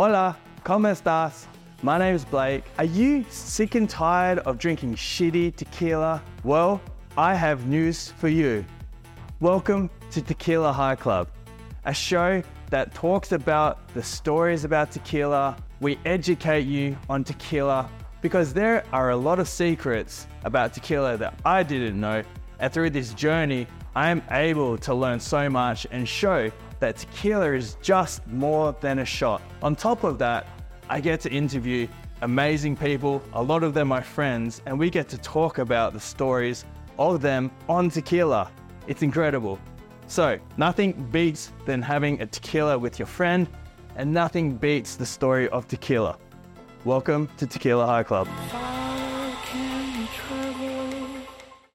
Hola, ¿cómo estás? My name is Blake. Are you sick and tired of drinking shitty tequila? Well, I have news for you. Welcome to Tequila High Club, a show that talks about the stories about tequila. We educate you on tequila because there are a lot of secrets about tequila that I didn't know. And through this journey, I am able to learn so much and show that tequila is just more than a shot. On top of that, I get to interview amazing people, a lot of them my friends, and we get to talk about the stories of them on tequila. It's incredible. So, nothing beats than having a tequila with your friend, and nothing beats the story of tequila. Welcome to Tequila High Club.